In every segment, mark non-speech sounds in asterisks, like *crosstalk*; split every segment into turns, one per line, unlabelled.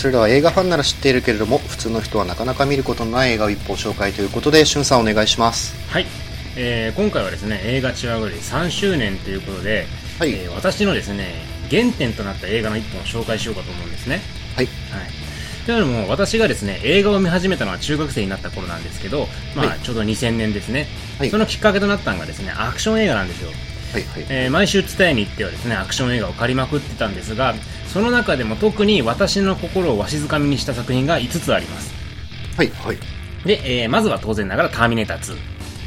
それでは映画ファンなら知っているけれども普通の人はなかなか見ることのない映画を一本紹介ということでしゅんさんお願いします。
はい、えー今回はですね映画チワグリ3周年ということで、
はい。
えー私のですね原点となった映画の一本を紹介しようかと思うんですね。
はい。
はい。というのも私がですね映画を見始めたのは中学生になった頃なんですけど、まあ
はい。
ちょうど2000年ですね、
はい。
そのきっかけとなったのがですねアクション映画なんですよ。
はいはい。
えー毎週伝えに行ってはですねアクション映画を借りまくってたんですがその中でも特に私の心をわしづかみにした作品が5つあります。
はいはい。
で、えーまずは当然ながら「ターミネーター2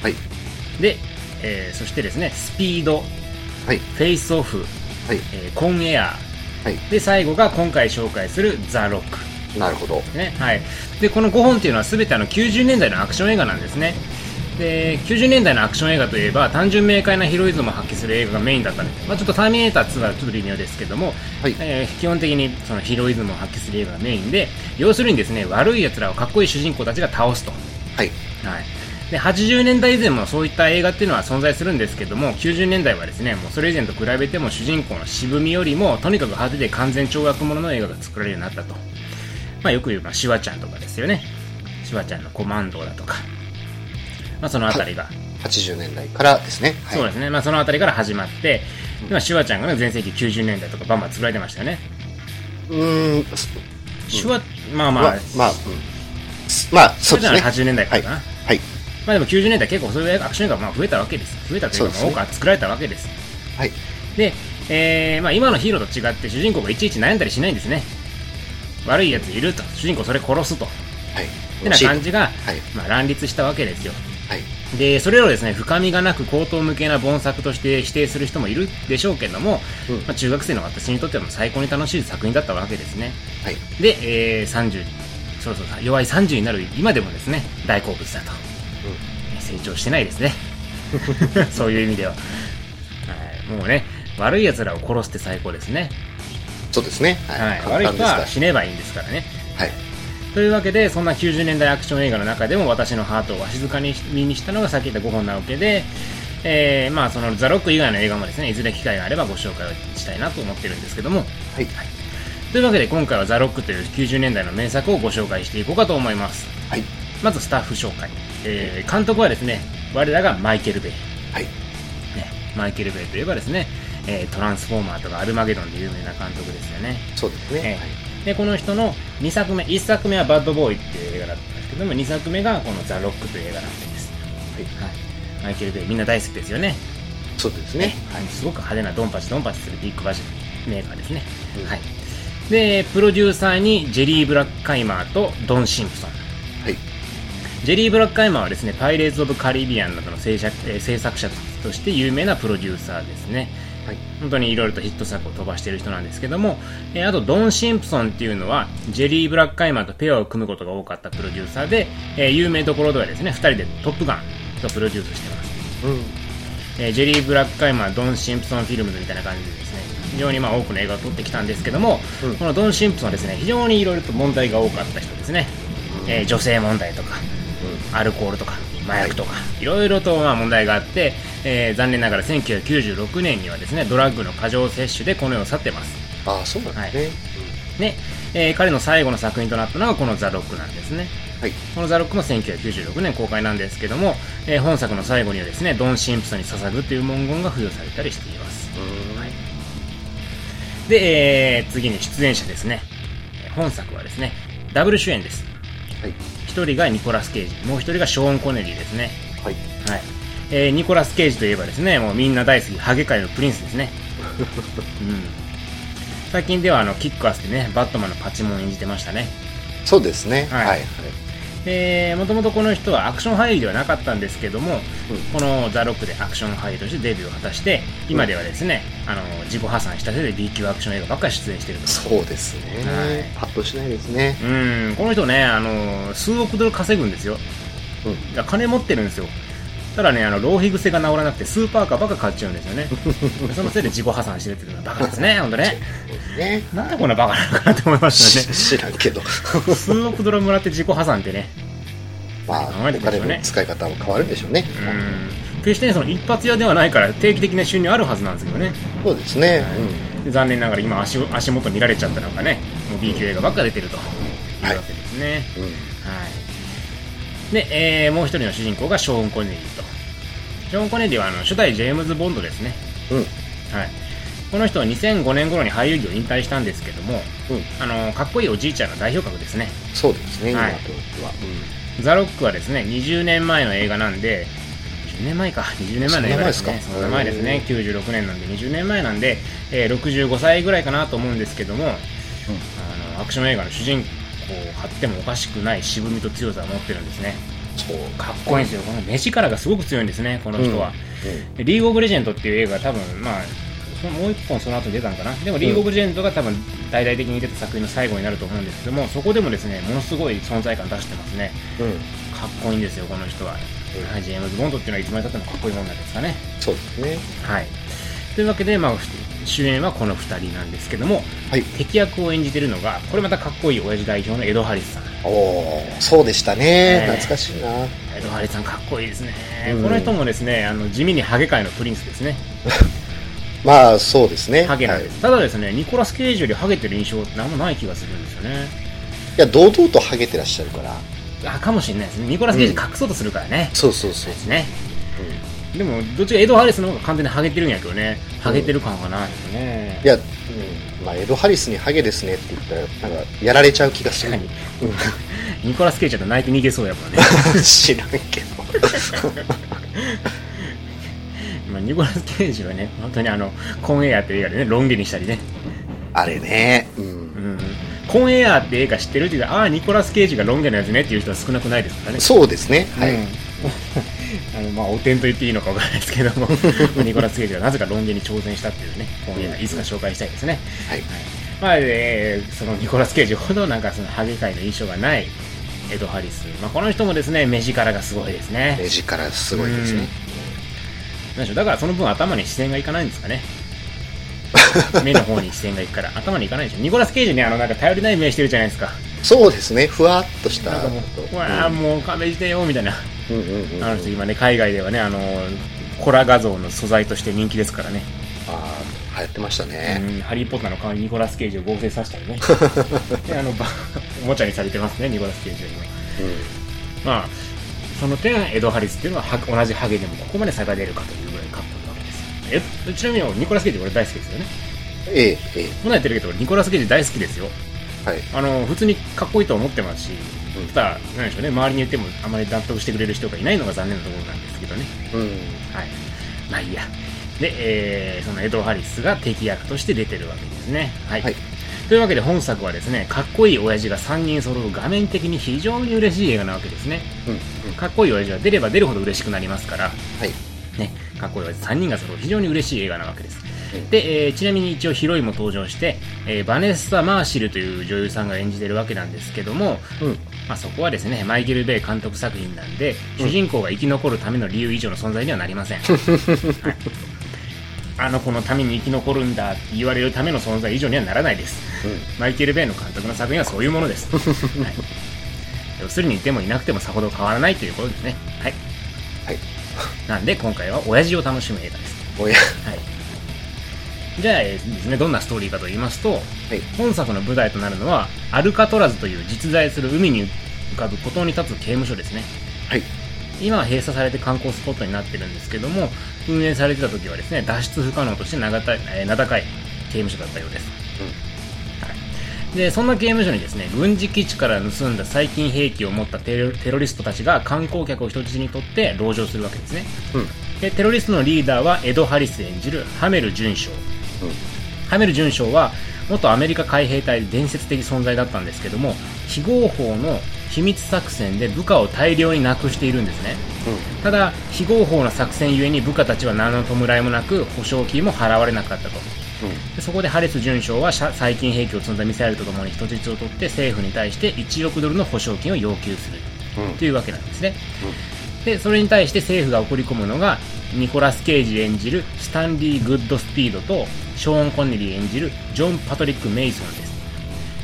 はい」
で、えーそしてですね「スピード」
はい「
フェイスオフ」
はい。
えーコンエア
はい。
で最後が今回紹介する「ザ・ロック」
なるほど。
ねはい、でこの5本っていうのは全てあの90年代のアクション映画なんですねで90年代のアクション映画といえば単純明快なヒロイズムを発揮する映画がメインだったんです、まあ、ちょっと「ターミネーター2」はちょっと微妙ですけども、
はい。
えー基本的にそのヒロイズムを発揮する映画がメインで要するにですね悪い奴らをかっこいい主人公たちが倒すと。
はい。
はい、で80年代以前もそういった映画っていうのは存在するんですけども90年代はですねもうそれ以前と比べても主人公の渋みよりもとにかく派手で完全懲悪者の映画が作られるようになったと、まあ、よく言う、まあ、シュワちゃんとかですよね。シュワちゃんのコマンドだとか、まあ、そのあたりが、
80年代からですね。はい。
そうですね、まあ、そのあたりから始まって、でまあ、シュワちゃんがね全盛期90年代とかバンバン作られてましたよね。
うーん
シュワまあまあ、
まあまあ、うん。まあそうですね。
シュワちゃんは80年代か
はい
らかな、
はい。
まあでも90年代結構そういうアクション映画がまあ増えたわけです。増えたというか多く作られたわけです。
はい。
で、えーまあ、今のヒーローと違って主人公がいちいち悩んだりしないんですね。悪いやついると。主人公それ殺すと。っ
はい。
てな感じが、
はい。
まあ、乱立したわけですよ
はい。
でそれをですね深みがなく高等無形な凡作として否定する人もいるでしょうけども、
うん。
まあ、中学生の私にとっては最高に楽しい作品だったわけですね。
はい。
で、えー、30そろそろ弱い30になる今でもですね大好物だと、成長してないですね。*laughs* そういう意味では、はい、もうね悪い奴らを殺すって最高ですね。
そうですね。
はい、
簡
悪い人は死ねばいいんですからね。
はい
というわけで、そんな90年代アクション映画の中でも私のハートをわしづかみにしたのがさっき言った5本なわけで、えーまあそのザ・ロック以外の映画もですね、いずれ機会があればご紹介をしたいなと思ってるんですけども、
はい
というわけで今回はザ・ロックという90年代の名作をご紹介していこうかと思います。
はい
まずスタッフ紹介。えー監督はですね、我らがマイケル・ベイ。
はい
ね、マイケル・ベイといえばですね、えートランスフォーマーとかアルマゲドンで有名な監督ですよね。
そうですね
ええでこの人の2作目1作目は「バッドボーイ」っていう映画だったんですけども2作目がこの「ザ・ロック」という映画なわけです、はい。マイケル・ベイみんな大好きですよね。
そうですね。
はい、すごく派手なドンパチドンパチするビッグバジェメーカーですね、
うん。
はい。でプロデューサーにジェリー・ブラッカイマーとドン・シンプソン。
はい。
ジェリー・ブラッカイマーはですね、パイレーツ・オブ・カリビアンなどの制作,、えー制作者として有名なプロデューサーですね。
はい。
本当にいろいろとヒット作を飛ばしている人なんですけども、えーあとドン・シンプソンっていうのは、ジェリー・ブラッカイマーとペアを組むことが多かったプロデューサーで、えー有名どころではですね、二人でトップガンとプロデュースしてます。
うん。
えージェリー・ブラッカイマー、ドン・シンプソン・フィルムズみたいな感じでですね、非常にまあ多くの映画を撮ってきたんですけども、
うん。
このドン・シンプソンはですね、非常にいろいろと問題が多かった人ですね。えー女性問題とか、アルコールとか麻薬とか、いろいろとまあ問題があって、えー残念ながら1996年にはですねドラッグの過剰摂取でこの世を去ってます。
ああそうなんですね
ねえー彼の最後の作品となったのがこの「ザ・ロック」なんですね。
はい
この「ザ・ロック」も1996年公開なんですけども、えー本作の最後にはですねドン・シンプソンに捧ぐという文言が付与されたりしています。で、えー次に出演者ですね。えー本作はですね、ダブル主演です。
はい
一人がニコラス・ケイジ、もう一人がショーン・コネリーですね。
はい
はい。えーニコラス・ケイジといえばですね、もうみんな大好き、ハゲ界のプリンスですね。*laughs* うん。最近ではあの、キックアスでね、バットマンのパチモンを演じてましたね。
そうですね
はい
はい
で、もともとこの人はアクション俳優ではなかったんですけども、
うん
このザ・ロックでアクション俳優としてデビューを果たして、今ではですね、あの、自己破産したせいで B 級アクション映画ばっかり出演していると。
そうですね
はい
パッとしないですね
うん、この人ね、あの、数億ドル稼ぐんですよ。
うん
金持ってるんですよ。ただね、あの、浪費癖が治らなくて、スーパーカーばっか買っちゃうんですよね。そのせいで自己破産してるっていうのはバカですね、*laughs* ほんとね。
ね
なんでこんなバカなのかなって思いましたね。
知らんけど
数億ドルもらって自己破産ってね。
まあ
考えて
お
みましょうね
使い方も変わるんでしょうね
うん。決してね、その一発屋ではないから定期的な収入あるはずなんですけどね。
そうですね
で残念ながら今足を足元見られちゃったのかね、もう B 級映画ばっか出てるというわけですね、
うん
はいで、えーもう一人の主人公がショーン・コネリーと。ショーン・コネリーはあの初代ジェームズ・ボンドですね。
うん。
はい。この人は2005年頃に俳優業を引退したんですけども
うん。
あのかっこいいおじいちゃんの代表格ですね。
そうですね今
はい。
となっては、
ザ・ロックはですね20年前の映画なんで10年前か。20年前の映画ですね。
そ
そん
んな前ですか
ね96年なんで20年前なんで、えー65歳ぐらいかなと思うんですけども、あのアクション映画の主人公を張ってもおかしくない渋みと強さを持ってるんですね。
そう
かっこいいんですよ。この目力がすごく強いんですねこの人は、
うん。
でリーグ・オブ・レジェンドっていう映画が多分まあもう一本その後に出たんかな。でもリーグ・オブ・レジェンドが多分大々的に出た作品の最後になると思うんですけどもそこでもですねものすごい存在感出してますね。
うん。
かっこいいんですよこの人は、
うん。
はい、ジェームズ・ボンドっていうのはいつまでたってもかっこいいもんなんですかね。
そうですね。
はいというわけで、まあ、主演はこの2人なんですけども
はい。
敵役を演じてるのがこれまたかっこいい親父代表のエド・ハリスさん。
おおそうでしたね。
ね
懐かしいな。
エド・ハリスさんかっこいいですね、
うん。
この人もですねあの地味にハゲ界のプリンスですね。*laughs*
まあそうですね。
ハゲなん
はい、い
です、ただですねニコラス・ケイジよりハゲてる印象って何もない気がするんですよね。
や堂々とハゲてらっしゃるから。
あかもしれないですね。ニコラス・ケイジ隠そうとするからね、
そうそうそう。
ですねでもどっちかエド・ハリスの方が完全にハゲてるんやけどね。ハゲてる感がないですね。
いや、うん。まあ、エド・ハリスにハゲですねって言ったらなんかやられちゃう気がする。
確かに。ニコラス・ケイジだと泣いて逃げそうやもんね。
う *laughs* ん知らんけど。*laughs*
まあニコラス・ケイジはね本当にあのコンエアって映画でねロン毛にしたりね、
あれね。うん。
うん、コンエアって映画知ってるって言ったらああニコラス・ケイジがロン毛のやつねっていう人は少なくないですからね。
そうですね。はい、
うんあのまあ、お点と言っていいのかわからないですけども *laughs* ニコラス・ケイジがなぜかロン毛に挑戦したっていうね今夜いつか紹介したいですね、
はい。
まあえーそのニコラス・ケイジほどなんかそのハゲ界の印象がないエド・ハリス、まあ、この人もですね目力がすごいですね。
目力すごいですね。
なんでしょう。だからその分頭に視線がいかないんですかね。*laughs* 目の方に視線がいくから。頭にいかないでしょ。ニコラス・ケイジねあのなんか頼りない目してるじゃないですか。
そうですね。ふわっとした。
なんかもううわあもう勘弁してよみたいな。
うんうんうんうん
あの人今ね海外ではねあのコラ画像の素材として人気ですからね、
あー流行ってましたね、
うん、ハリー・ポッターの代わりにニコラス・ケイジを合成させたりね。*laughs* であのばおもちゃにされてますねニコラス・ケイジは今。まあその点エド・ハリスっていうのはは同じハゲでもここまで差が出るかというぐらいかっこいいわけですえちなみにニコラス・ケイジ俺大好きですよね。
うん、えええ。
こんなんやってるけどニコラス・ケイジ大好きですよ。
えはい。
あの普通にかっこいいと思ってますし
うん
ただなんでしょうね。周りに言ってもあまり納得してくれる人がいないのが残念なところなんですけどね。
うん。
はい。まあいいや。で、えーそのエド・ハリスが敵役として出てるわけですね。はい、
はい。
というわけで本作はですねかっこいい親父が3人揃う画面的に非常に嬉しい映画なわけですね。
うん。うん
かっこいい親父は出れば出るほど嬉しくなりますから。
はい。
ね、かっこいい親父3人が揃う非常に嬉しい映画なわけです。
うん。
で、えーちなみに一応ヒロインも登場して、えーバネッサ・マーシルという女優さんが演じてるわけなんですけども、
うん
まあ、そこはですねマイケル・ベイ監督作品なんで、
うん。
主人公が生き残るための理由以上の存在にはなりません、はい。あの子のために生き残るんだって言われるための存在以上にはならないです。マイケル・ベイの監督の作品はそういうものです、はい、要するにいてもいなくてもさほど変わらないということですね。はい。
はい。
なんで今回は親父を楽しむ映画です。
おや
はい。じゃあ、えーですね、どんなストーリーかと言いますと、
はい。
本作の舞台となるのは、アルカトラズという実在する海に浮かぶ孤島に立つ刑務所ですね。
はい。
今は閉鎖されて観光スポットになってるんですけども、運営されてた時はですね、脱出不可能として名がた名高い刑務所だったようです。はい、で、そんな刑務所にですね、軍事基地から盗んだ細菌兵器を持ったテロテロリストたちが観光客を人質にとって籠城するわけですね。
うん。うん
でテロリストのリーダーはエド・ハリス演じるハメル准将ハメル准将は元アメリカ海兵隊で伝説的存在だったんですけども非合法の秘密作戦で部下を大量になくしているんですね。ただ非合法な作戦ゆえに部下たちは何の弔いもなく保証金も払われなかったと。でそこでハリス准将はしゃ細菌兵器を積んだミサイルとともに人質を取って政府に対して1億ドルの保証金を要求する
うんうん
というわけなんですね、でそれに対して政府が送り込むのがニコラス・ケイジ演じるスタンリー・グッドスピードとショーン・コネリー演じるジョン・パトリック・メイソンです、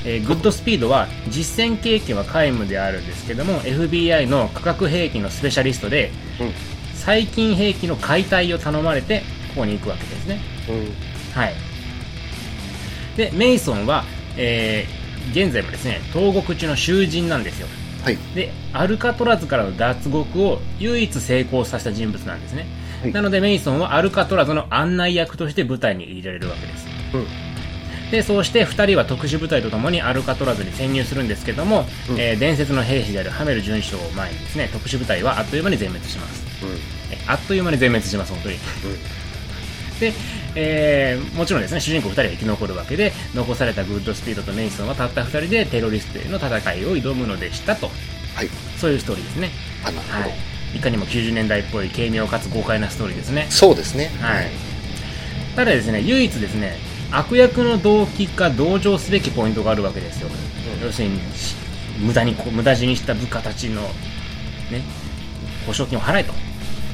えーグッドスピードは実戦経験は皆無であるんですけども FBI の化学兵器のスペシャリストで
うん。
細菌兵器の解体を頼まれてここに行くわけですね。
うん。
はい。で、メイソンは、えー現在もですね東国中の囚人なんですよ。
はい。
でアルカトラズからの脱獄を唯一成功させた人物なんですね、
はい。
なのでメイソンはアルカトラズの案内役として舞台に入れられるわけです。
うん。
でそうして2人は特殊部隊とともにアルカトラズに潜入するんですけども、
うん。
えー伝説の兵士であるハメル准将を前にですね特殊部隊はあっという間に全滅します。
うん。
えあっという間に全滅します本当に。で、えーもちろんですね主人公2人は生き残るわけで残されたグッドスピードとメイソンはたった2人でテロリストへの戦いを挑むのでしたと。
はい。
そういうストーリーですね。はい、いかにも90年代っぽい軽妙かつ豪快なストーリーですね。
そうですね。
はい。ただですね唯一ですね悪役の動機か同情すべきポイントがあるわけですよ、要するにし無駄に無駄死にした部下たちのね保証金を払えと。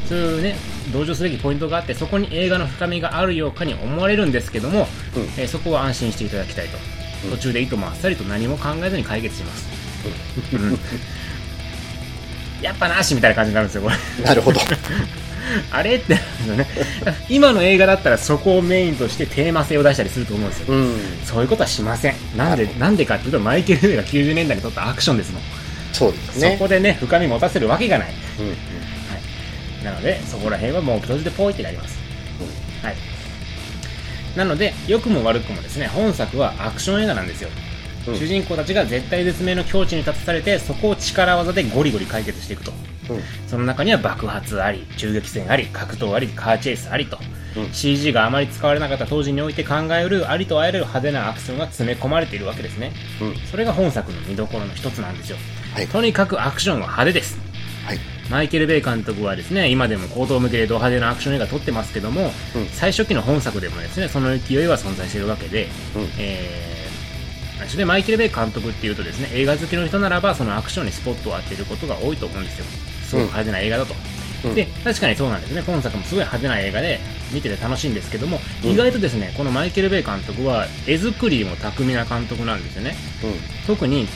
そういうね同情すべきポイントがあってそこに映画の深みがあるようかに思われるんですけども、
うん。
えーそこは安心していただきたいと、
うん。
途中でいともあっさりと何も考えずに解決します、うんやっぱなしみたいな感じになるんですよこれ。
なるほど。*laughs*
あれってなるんですよね。今の映画だったらそこをメインとしてテーマ性を出したりすると思うんですよ、
うん。
そういうことはしません。なんでなんでかっていうとマイケル・ベイが90年代に撮ったアクションですもん、
そうですね。
そこでね深み持たせるわけがない、
うん。
はい、なのでそこら辺はもう途中でポイってなります、はい。なので良くも悪くもですね本作はアクション映画なんですよ、
うん。
主人公たちが絶体絶命の境地に立たされてそこを力技でゴリゴリ解決していくと。
うん。
その中には爆発あり銃撃戦あり格闘ありカーチェイスありと、
うん。
CG があまり使われなかった当時において考えうるありとあらゆる派手なアクションが詰め込まれているわけですね。
うん。
それが本作の見どころの一つなんですよ。
はい。
とにかくアクションは派手です。
はい。
マイケル・ベイ監督はですね今でも行動向けでド派手なアクション映画撮ってますけども、
うん。
最初期の本作でもですねその勢いは存在しているわけで、
うん。
えーそマイケル・ベイ監督っていうとですね映画好きの人ならばそのアクションにスポットを当てることが多いと思うんですよ。すごく派手な映画だと、
うん。
で確かにそうなんですね。今作もすごい派手な映画で見てて楽しいんですけども、
うん。
意外とですねこのマイケル・ベイ監督は絵作りも巧みな監督なんですよね。
うん。
特に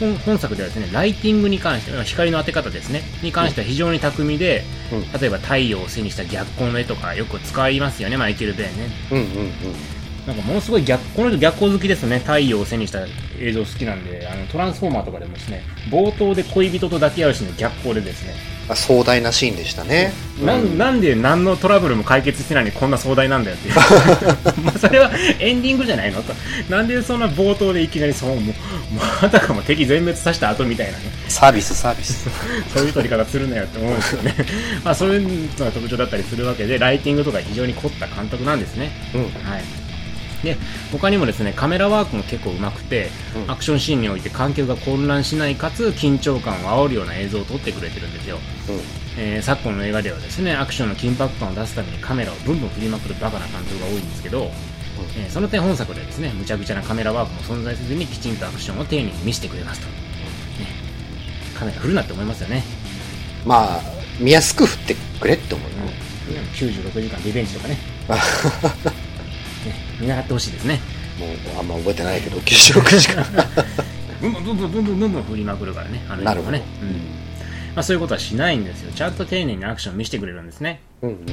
本本作ではですねライティングに関して光の当て方ですね。に関しては非常に巧みで、
うん。
例えば太陽を背にした逆光の絵とかよく使いますよねマイケル・ベイね。
うん。うん。
なんかものすごい逆この人逆光好きですね。太陽を背にした映像好きなんであのトランスフォーマーとかでもですね冒頭で恋人と抱き合うシーンの逆光でですね、
あ壮大なシーンでしたね。
なんなんで何のトラブルも解決してないの？にこんな壮大なんだよっていう。*laughs* まあそれはエンディングじゃないの？と。なんでそんな冒頭でいきなりそうもうあたかも敵全滅させた後みたいなね。
サービス、サービス。*laughs*
そういう撮り方するなよって思うんですよね。まあそういうのが特徴だったりするわけでライティングとか非常に凝った監督なんですね。
うん。
はいで他にもですねカメラワークも結構上手くて、
うん。
アクションシーンにおいて観客が混乱しないかつ緊張感を煽るような映像を撮ってくれてるんですよ、
うん。
えー昨今の映画ではですねアクションの緊迫感を出すためにカメラをブンブン振りまくるバカな監督が多いんですけど、えーその点本作ではですねむちゃくちゃなカメラワークも存在せずにきちんとアクションを丁寧に見せてくれますと、ね、カメラ振るなって思いますよね、
まあ、見やすく振ってくれって思う。
うん、96時間リベンジとかねね *laughs* 見習ってほしいですね。
もうあんま覚えてないけど96時間
ブンブンブンブンブンブンどん振りまくるからねあの
ほど。
ね、うん。まあ、そういうことはしないんですよ。ちゃんと丁寧にアクション見せてくれるんですね、
うんうん、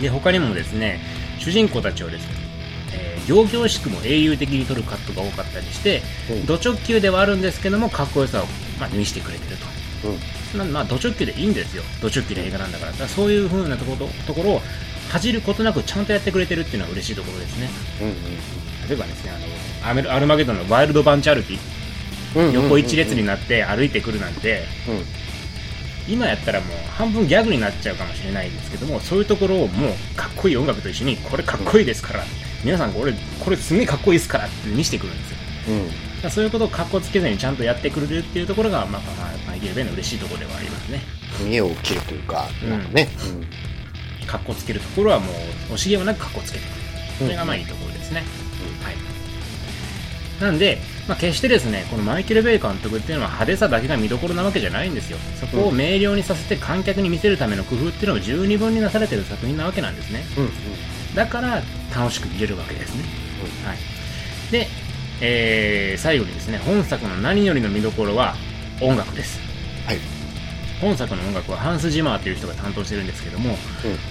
で他にもですね主人公たちをですね行々しくも英雄的に撮るカットが多かったりして、
うん、
ド直球ではあるんですけどもかっこよさを、まあ、見せてくれてると、
うん、
まあド直球でいいんですよ。ド直球で映画なんだから。だからそういう風なところところを恥じることなくちゃんとやってくれてるっていうのは嬉しいところですね。例えばですね、あの、アメルアルマゲドンのワイルドバンチ歩き、
うん。
横一列に
な
なって歩いてくるなんて、
うん。
今やったらもう半分ギャグになっちゃうかもしれないですけどもそういうところをもうかっこいい音楽と一緒にこれかっこいいですから、皆さんこれこれすげえかっこいいですからって見せてくるんですよ
うん。
そういうことをかっこつけずにちゃんとやってくれるっていうところが、まあ、まあ、マイケル・ベイの嬉しいところではありますね
見栄を切るというか、
うん
なんかね。
かっこつけるところはもう惜しげもなくかっこつけてくる。それがまあいいところですね、はい。なんで、まあ、決してですねこのマイケル・ベイ監督っていうのは派手さだけが見どころなわけじゃないんですよ。そこを明瞭にさせて観客に見せるための工夫っていうのが十二分になされてる作品なわけなんですね。
うん。うん。
だから楽しく見れるわけですね、はい、で、えー最後にですね本作の何よりの見どころは音楽です。
はい。
本作の音楽はハンス・ジマーという人が担当してるんですけども
うん。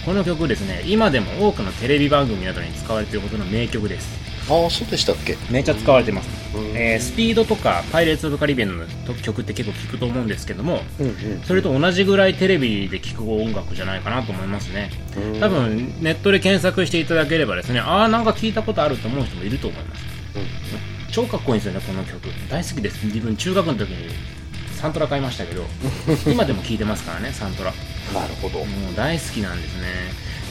この曲ですね今でも多くのテレビ番組などに使われているほどの名曲です。
ああそうでしたっけ？
めっちゃ使われてます、
うん。
えースピードとかパイレーツ・オブ・カリビアンの曲って結構聞くと思うんですけども
うんうん。
それと同じぐらいテレビで聴く音楽じゃないかなと思いますね。
うん。
多分ネットで検索していただければですねああなんか聞いたことあると思う人もいると思います。超かっこいいんですよねこの曲。大好きです。自分中学の時にサントラ買いましたけど *laughs* 今でも聴いてますからねサントラ。
なるほど。
もう大好きなんですね。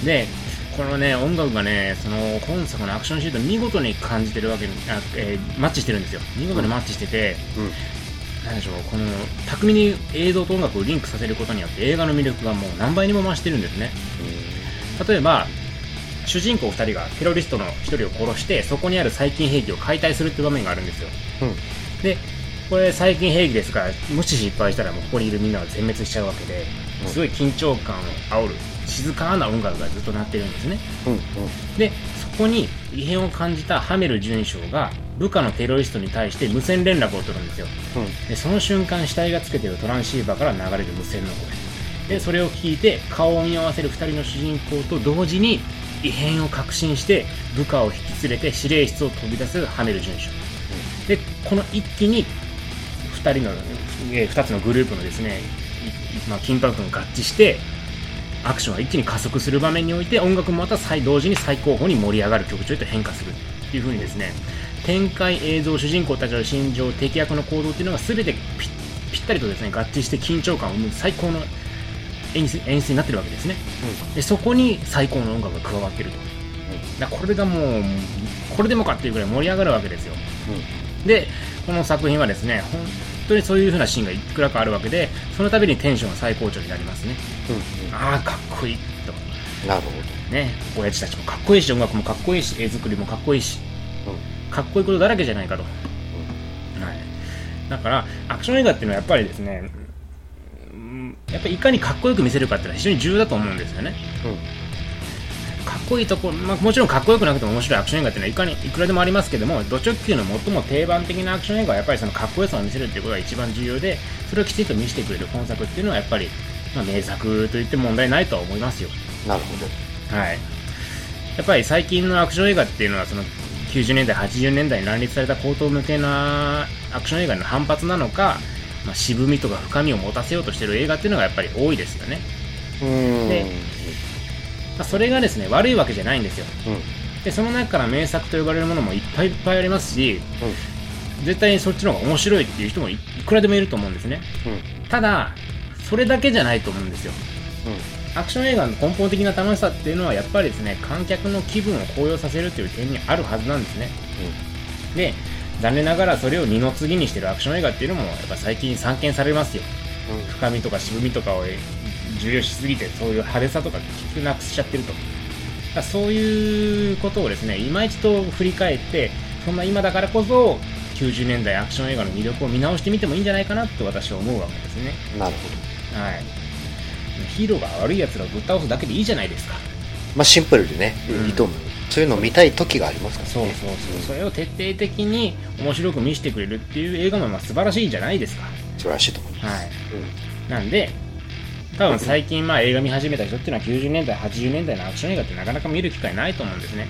でこのね音楽がねその本作のアクションシーンと見事に感じてるわけにあ、えーマッチしてるんですよ。見事にマッチしてて、
うん。
なんでしょうこの巧みに映像と音楽をリンクさせることによって映画の魅力がもう何倍にも増してるんですね。例えば主人公2人がテロリストの1人を殺してそこにある細菌兵器を解体するっていう場面があるんですよ。
うん。
でこれ細菌兵器ですからもし失敗したらもうここにいるみんなは全滅しちゃうわけで
うん。
すごい緊張感を煽る静かな音楽がずっと鳴ってるんですね。
うんうん。
でそこに異変を感じたハメル准将が部下のテロリストに対して無線連絡を取るんですよ。
うん。
でその瞬間死体がつけてるトランシーバーから流れる無線の声でそれを聞いて顔を見合わせる2人の主人公と同時に異変を確信して部下を引き連れて指令室を飛び出すハメル准将。でこの一気に2人の、えー、2つのグループのですね、いまあ、緊迫感が合致してアクションが一気に加速する場面において音楽もまた最同時に最高峰に盛り上がる曲調へと変化するっていう風にですね展開映像主人公たちの心情敵役の行動っていうのが全てぴぴったりとですね合致して緊張感を生む最高の演出演出になってるわけですね。でそこに最高の音楽が加わってると。だからこれがもうこれでもかっていうぐらい盛り上がるわけですよ。でこの作品はですね本当にそういう風なシーンがいくらかあるわけでその度にテンションが最高潮になりますね。
うん
ああかっこいいと。
うんなるほ
ね親父たちもかっこいいし音楽もかっこいいし絵作りもかっこいいし。
ど
かっこいいことだらけじゃないかと、はい、だからアクション映画っていうのはやっぱりですねうんやっぱりいかにかっこよく見せるかっていうのは非常に重要だと思うんですよね。
うん
こいいところ、まあ、もちろんかっこよくなくても面白いアクション映画っていうのはいかにいくらでもありますけども、ド直球の最も定番的なアクション映画はやっぱりそのかっこよさを見せるっていうことが一番重要で、それをきちんと見せてくれる本作っていうのはやっぱり、まあ、名作と言っても問題ないとは思いますよ。
なるほど
はい。やっぱり最近のアクション映画っていうのはその90年代、80年代に乱立された高等向けなアクション映画の反発なのか、まあ、渋みとか深みを持たせようとしてる映画っていうのがやっぱり多いですよね。
うん
でまあ、それがですね、悪いわけじゃないんですよ。
うん。
でその中から名作と呼ばれるものもいっぱいいっぱいありますし絶対にそっちの方が面白いっていう人もいいくらでもいると思うんですね。
うん。うん
ただそれだけじゃないと思うんですよ。アクション映画の根本的な楽しさっていうのはやっぱりですね観客の気分を高揚させるという点にあるはずなんですね。で残念ながらそれを二の次にしてるアクション映画っていうのもやっぱ最近散見されますよ。深みとか渋みとかを重要しすぎてそういう派手さとか結局なくしちゃってると。だそういうことをですね今一度振り返ってそんな今だからこそ90年代アクション映画の魅力を見直してみてもいいんじゃないかなと私は思うわけですね。
うんなるほど。
はい。ヒーローが悪い奴らをぶっ倒すだけでいいじゃないですか。
まあシンプルでね
うん。
挑むそういうのを見たい時がありますから。ね
そうそうそう。それを徹底的に面白く見せてくれるっていう映画もまあ素晴らしいじゃないですか。
素晴らしいと思います。
はい。なんで多分最近まあ映画見始めた人っていうのは90年代80年代のアクション映画ってなかなか見る機会ないと思うんですね。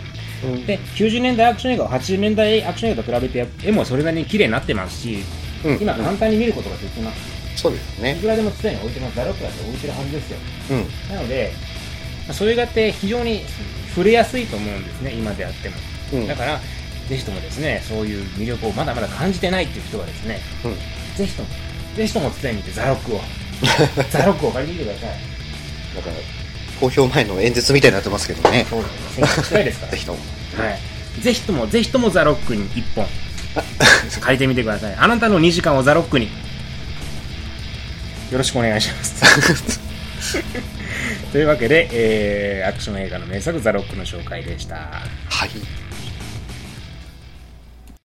で90年代アクション映画は80年代アクション映画と比べて絵もそれなりに綺麗になってますし
うん。
今簡単に見ることができます。
そうですね。
いくらでも常に置いてます。ダロックだって置いてるはずですよ。
うん。
なのでまあそういう映画って非常に触れやすいと思うんですね。今であっても。
うん。
だからぜひともですねそういう魅力をまだまだ感じてないっていう人はですね
うん。
ぜひともぜひとも常にザロックをザロックを借りてきてください
だから公表前の演説みたいになってますけどね
そうですね近いですから
ぜひとも
はい、ぜひとも、ぜひともザロックに1本、*laughs* 書いてみてください。あなたの2時間をザロックに。よろしくお願いします。*laughs* というわけで、えー、アクション映画の名作ザロックの紹介でした。
はい